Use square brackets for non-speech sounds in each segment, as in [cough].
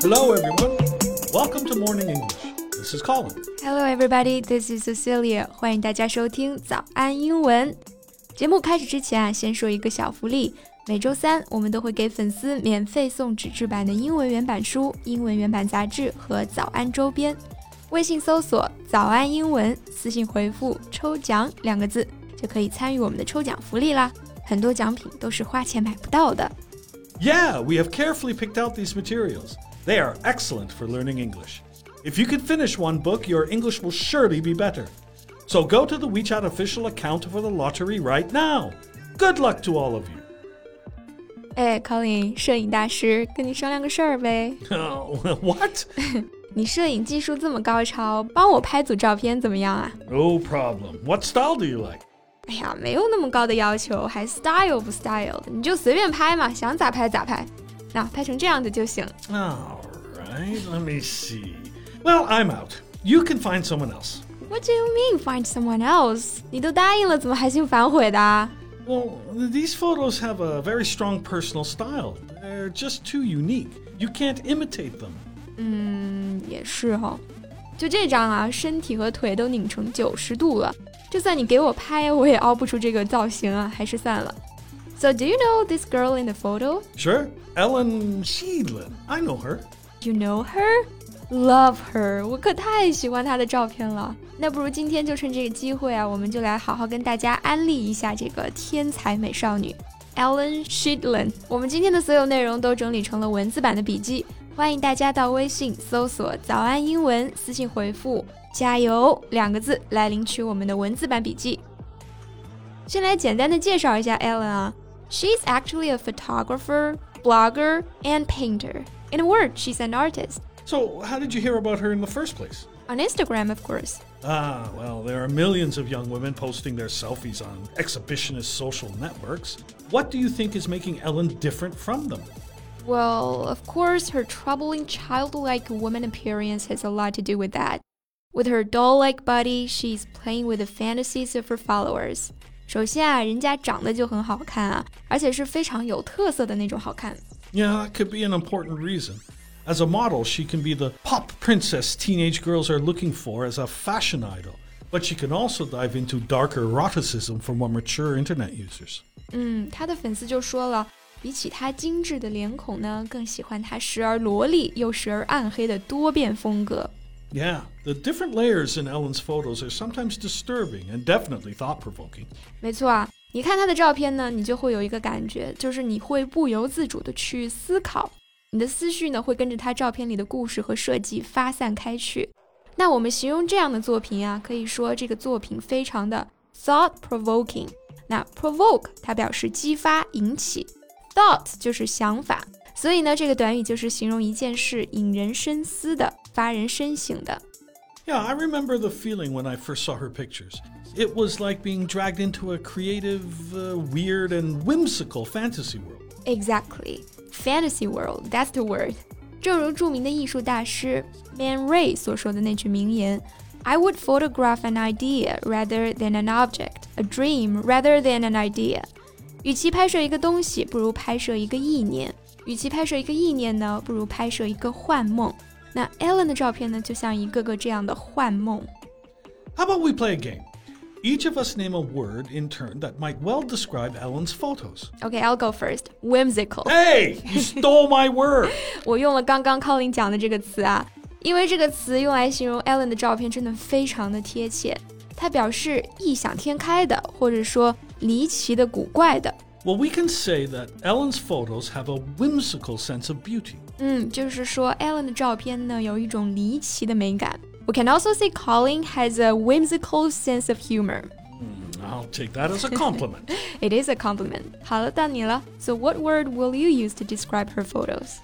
Hello, everyone. Welcome to Morning English. This is Colin. Hello, everybody. This is Cecilia. 欢迎大家收听早安英文。节目开始之前啊，先说一个小福利。每周三，我们都会给粉丝免费送纸质版的英文原版书、英文原版杂志和早安周边。微信搜索“早安英文”，私信回复“抽奖”两个字，就可以参与我们的抽奖福利啦。很多奖品都是花钱买不到的。Yeah, we have carefully picked out these materials. They are excellent for learning English. If you can finish one book, your English will surely be better. So go to the WeChat official account for the lottery right now. Good luck to all of you. 哎，Colin，摄影大师，跟你商量个事儿呗。Oh, what? 你摄影技术这么高超，帮我拍组照片怎么样啊？ No [laughs] problem. [laughs] What style do you like? 哎呀，没有那么高的要求，还 style 不 style 的，你就随便拍嘛，想咋拍咋拍。 那拍成这样的就行。 All right, let me see. Well, I'm out. You can find someone else. What do you mean find someone else？你都答应了，怎么还信反悔的啊？ Well, these photos have a very strong personal style. They're just too unique. You can't imitate them. 嗯，也是哈、就这张啊，身体和腿都拧成九十度了，就算你给我拍，我也凹不出这个造型啊，还是算了。 So, do you know this girl in the photo? Sure. Ellen Sheidlin. I know her. You know her? Love her，我可太喜欢她的照片了。那不如今天就趁这个机会啊，我们就来好好跟大家安利一下这个天才美少女 Ellen Sheidlin。我们今天的所有内容都整理成了文字版的笔记，欢迎大家到微信搜索“早安英文”，私信回复“加油”两个字来领取我们的文字版笔记。先来简单的介绍一下 Ellen 啊。，She's actually a photographer, blogger, and painter. In a word, she's an artist. So, how did you hear about her in the first place? On Instagram, of course. Ah, well, there are millions of young women posting their selfies on exhibitionist social networks. What do you think is making Ellen different from them? Well, of course, her troubling childlike woman appearance has a lot to do with that. With her doll like body, she's playing with the fantasies of her followers. 首先啊，人家长得就很好看啊，而且是非常有特色的那种好看。Yeah, that could be an important reason. As a model, she can be the pop princess teenage girls are looking for as a fashion idol. But she can also dive into darker eroticism for more mature internet users. 嗯，她的粉丝就说了，比起她精致的脸孔呢，更喜欢她时而萝莉又时而暗黑的多变风格。Yeah, the different layers in Ellen's photos are sometimes disturbing and definitely thought provoking. 没错啊，你看她的照片呢，你就会有一个感觉，就是你会不由自主的去思考，你的思绪呢会跟着她照片里的故事和设计发散开去。那我们形容这样的作品啊，可以说这个作品非常的 thought provoking。那 provoke 它表示激发、引起，thought 就是想法，所以呢，这个短语就是形容一件事引人深思的、发人深省的。 Yeah, I remember the feeling when I first saw her pictures. It was like being dragged into a creative, uh, weird, and whimsical fantasy world. Exactly, fantasy world. That's the word. 正如着名的艺术大师 Man Ray 所说的那句名言：“I would photograph an idea rather than an object, a dream rather than an idea。”与其拍摄一个东西，不如拍摄一个意念；与其拍摄一个意念呢，不如拍摄一个幻梦。 那 Ellen 的照片呢，就像一个个这样的幻梦。How about we play a game? Each of us name a word in turn that might well describe Ellen's photos. Okay, I'll go first. Whimsical. Hey, you [laughs] stole my word. 我用了刚刚 Colin 讲的这个词啊，因为这个词用来形容 Ellen 的照片真的非常的贴切。它表示异想天开的，或者说离奇的、古怪的。Well, we can say that Ellen's photos have a whimsical sense of beauty. 嗯，就是说 Ellen 的照片呢有一种离奇的美感。We can also say Colin has a whimsical sense of humor. I'll take that as a compliment. [laughs] It is a compliment. 好了，到你了。So what word will you use to describe her photos?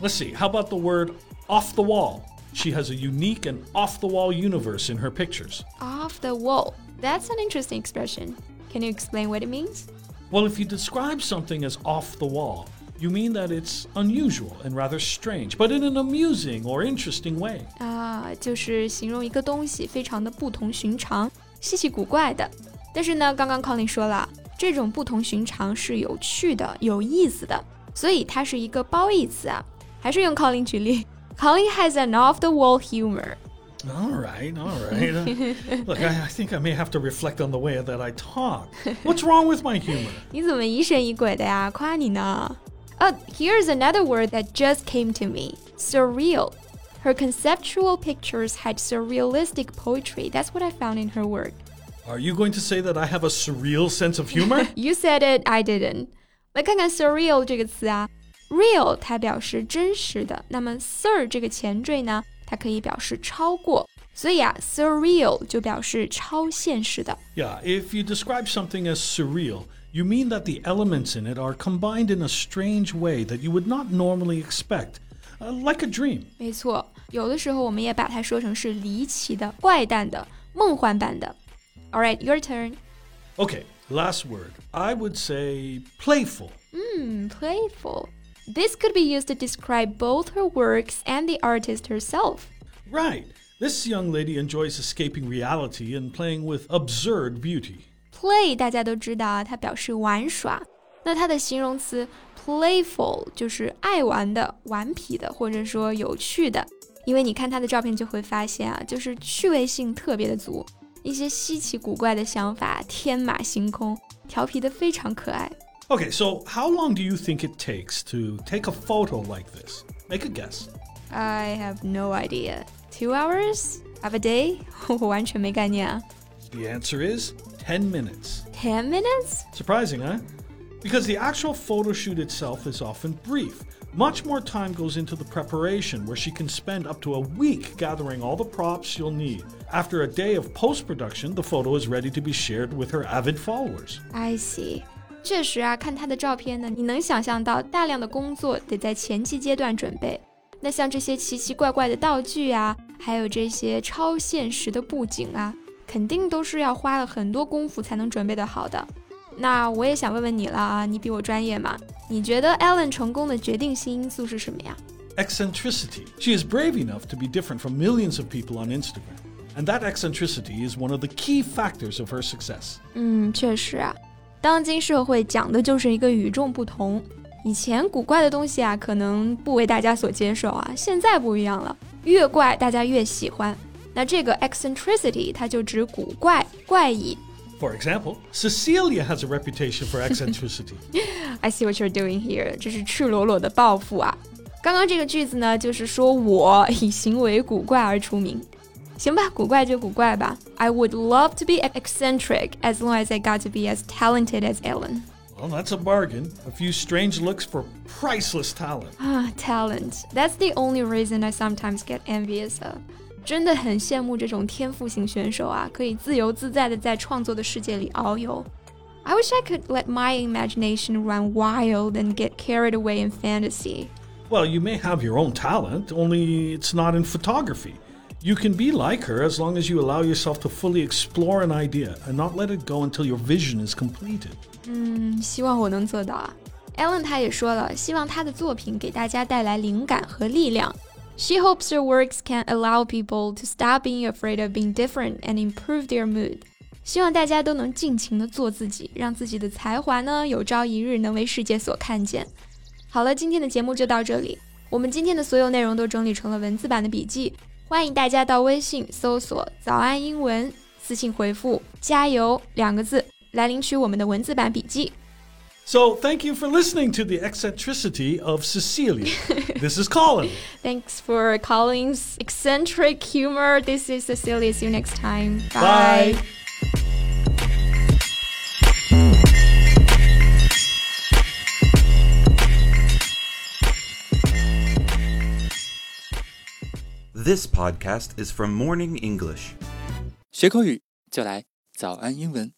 Let's see. How about the word off the wall? She has a unique and off the wall universe in her pictures. Off the wall. That's an interesting expression. Can you explain what it means? Well, if you describe something as off the wall, you mean that it's unusual and rather strange, but in an amusing or interesting way. 啊，就是形容一个东西非常的不同寻常、稀奇古怪的。但是呢，刚刚 [laughs] Colin 说了，这种不同寻常是有趣的、有意思的，所以它是一个褒义词啊。 还是用 Colin 举例。Colin has an off-the-wall humor. All right, all right. [laughs] Look, I, I, think I may have to reflect on the way that I talk. What's wrong with my humor? [laughs] 你怎么疑神疑鬼的呀？夸你呢。 Oh, here's another word that just came to me. Surreal. Her conceptual pictures had surrealistic poetry. That's what I found in her work. Are you going to say that I have a surreal sense of humor? [laughs] you said it, I didn't. 来看看 surreal 这个词啊，real 它表示真实的，那么 sur 这个前缀呢，它可以表示超过，所以啊，surreal 就表示超现实的。Yeah, if you describe something as surreal, you mean that the elements in it are combined in a strange way that you would not normally expect, uh, like a dream. 没错，有的时候我们也把它说成是离奇的、怪诞的、梦幻般的。All right, your turn. Okay, last word. I would say playful. Hmm, playful. This could be used to describe both her works and the artist herself. Right. This young lady enjoys escaping reality and playing with absurd beauty. Play 大家都知道啊，它表示玩耍。那它的形容词 playful 就是爱玩的、顽皮的，或者说有趣的。因为你看她的照片就会发现啊，就是趣味性特别的足，一些稀奇古怪的想法天马行空，调皮的非常可爱。Okay, so how long do you think it takes to take a photo like this? Make a guess. I have no idea. Two hours? Of a day? [laughs] The answer is 10 minutes. 10 minutes? Surprising, huh? Because the actual photo shoot itself is often brief. Much more time goes into the preparation, where she can spend up to a week gathering all the props she'll need. After a day of post production, the photo is ready to be shared with her avid followers. I see. 确实啊，看他的照片呢，你能想象到大量的工作得在前期阶段准备。那像这些奇奇怪怪的道具啊，还有这些超现实的布景啊， 肯定都是要花了很多功夫才能准备得好的。那我也想问问你了啊，你比我专业嘛？你觉得 Ellen 成功的决定性因素是什么呀？Eccentricity. She is brave enough to be different from millions of people on Instagram. And that eccentricity is one of the key factors of her success. 嗯，确实啊。当今社会讲的就是一个与众不同。以前古怪的东西啊，可能不为大家所接受啊，现在不一样了，越怪大家越喜欢。那这个 eccentricity 它就指古怪、怪异。For example, Cecilia has a reputation for eccentricity. [laughs] I see what you're doing here. 这是赤裸裸的报复啊！刚刚这个句子呢，就是说我以行为古怪而出名。行吧，古怪就古怪吧。I would love to be eccentric as long as I got to be as talented as Ellen. Well, that's a bargain. A few strange looks for priceless talent. Ah, talent. That's the only reason I sometimes get envious of. 真的很羡慕这种天赋型选手啊，可以自由自在的在创作的世界里遨游。I wish I could let my imagination run wild and get carried away in fantasy. Well, you may have your own talent, only it's not in photography. You can be like her as long as you allow yourself to fully explore an idea and not let it go until your vision is completed. 嗯，希望我能做到啊。Ellen 她也说了，希望她的作品给大家带来灵感和力量。 She hopes her works can allow people to stop being afraid of being different and improve their mood. 希望大家都能尽情的做自己，让自己的才华呢有朝一日能为世界所看见。好了，今天的节目就到这里。我们今天的所有内容都整理成了文字版的笔记，欢迎大家到微信搜索“早安英文”，私信回复“加油”两个字来领取我们的文字版笔记。So, thank you for listening to the eccentricity of Cecilia. [laughs] this is Colin. Thanks for Colin's eccentric humor. This is Cecilia. See you next time. Bye. Bye. This podcast is from Morning English. 学口语就来早安英文。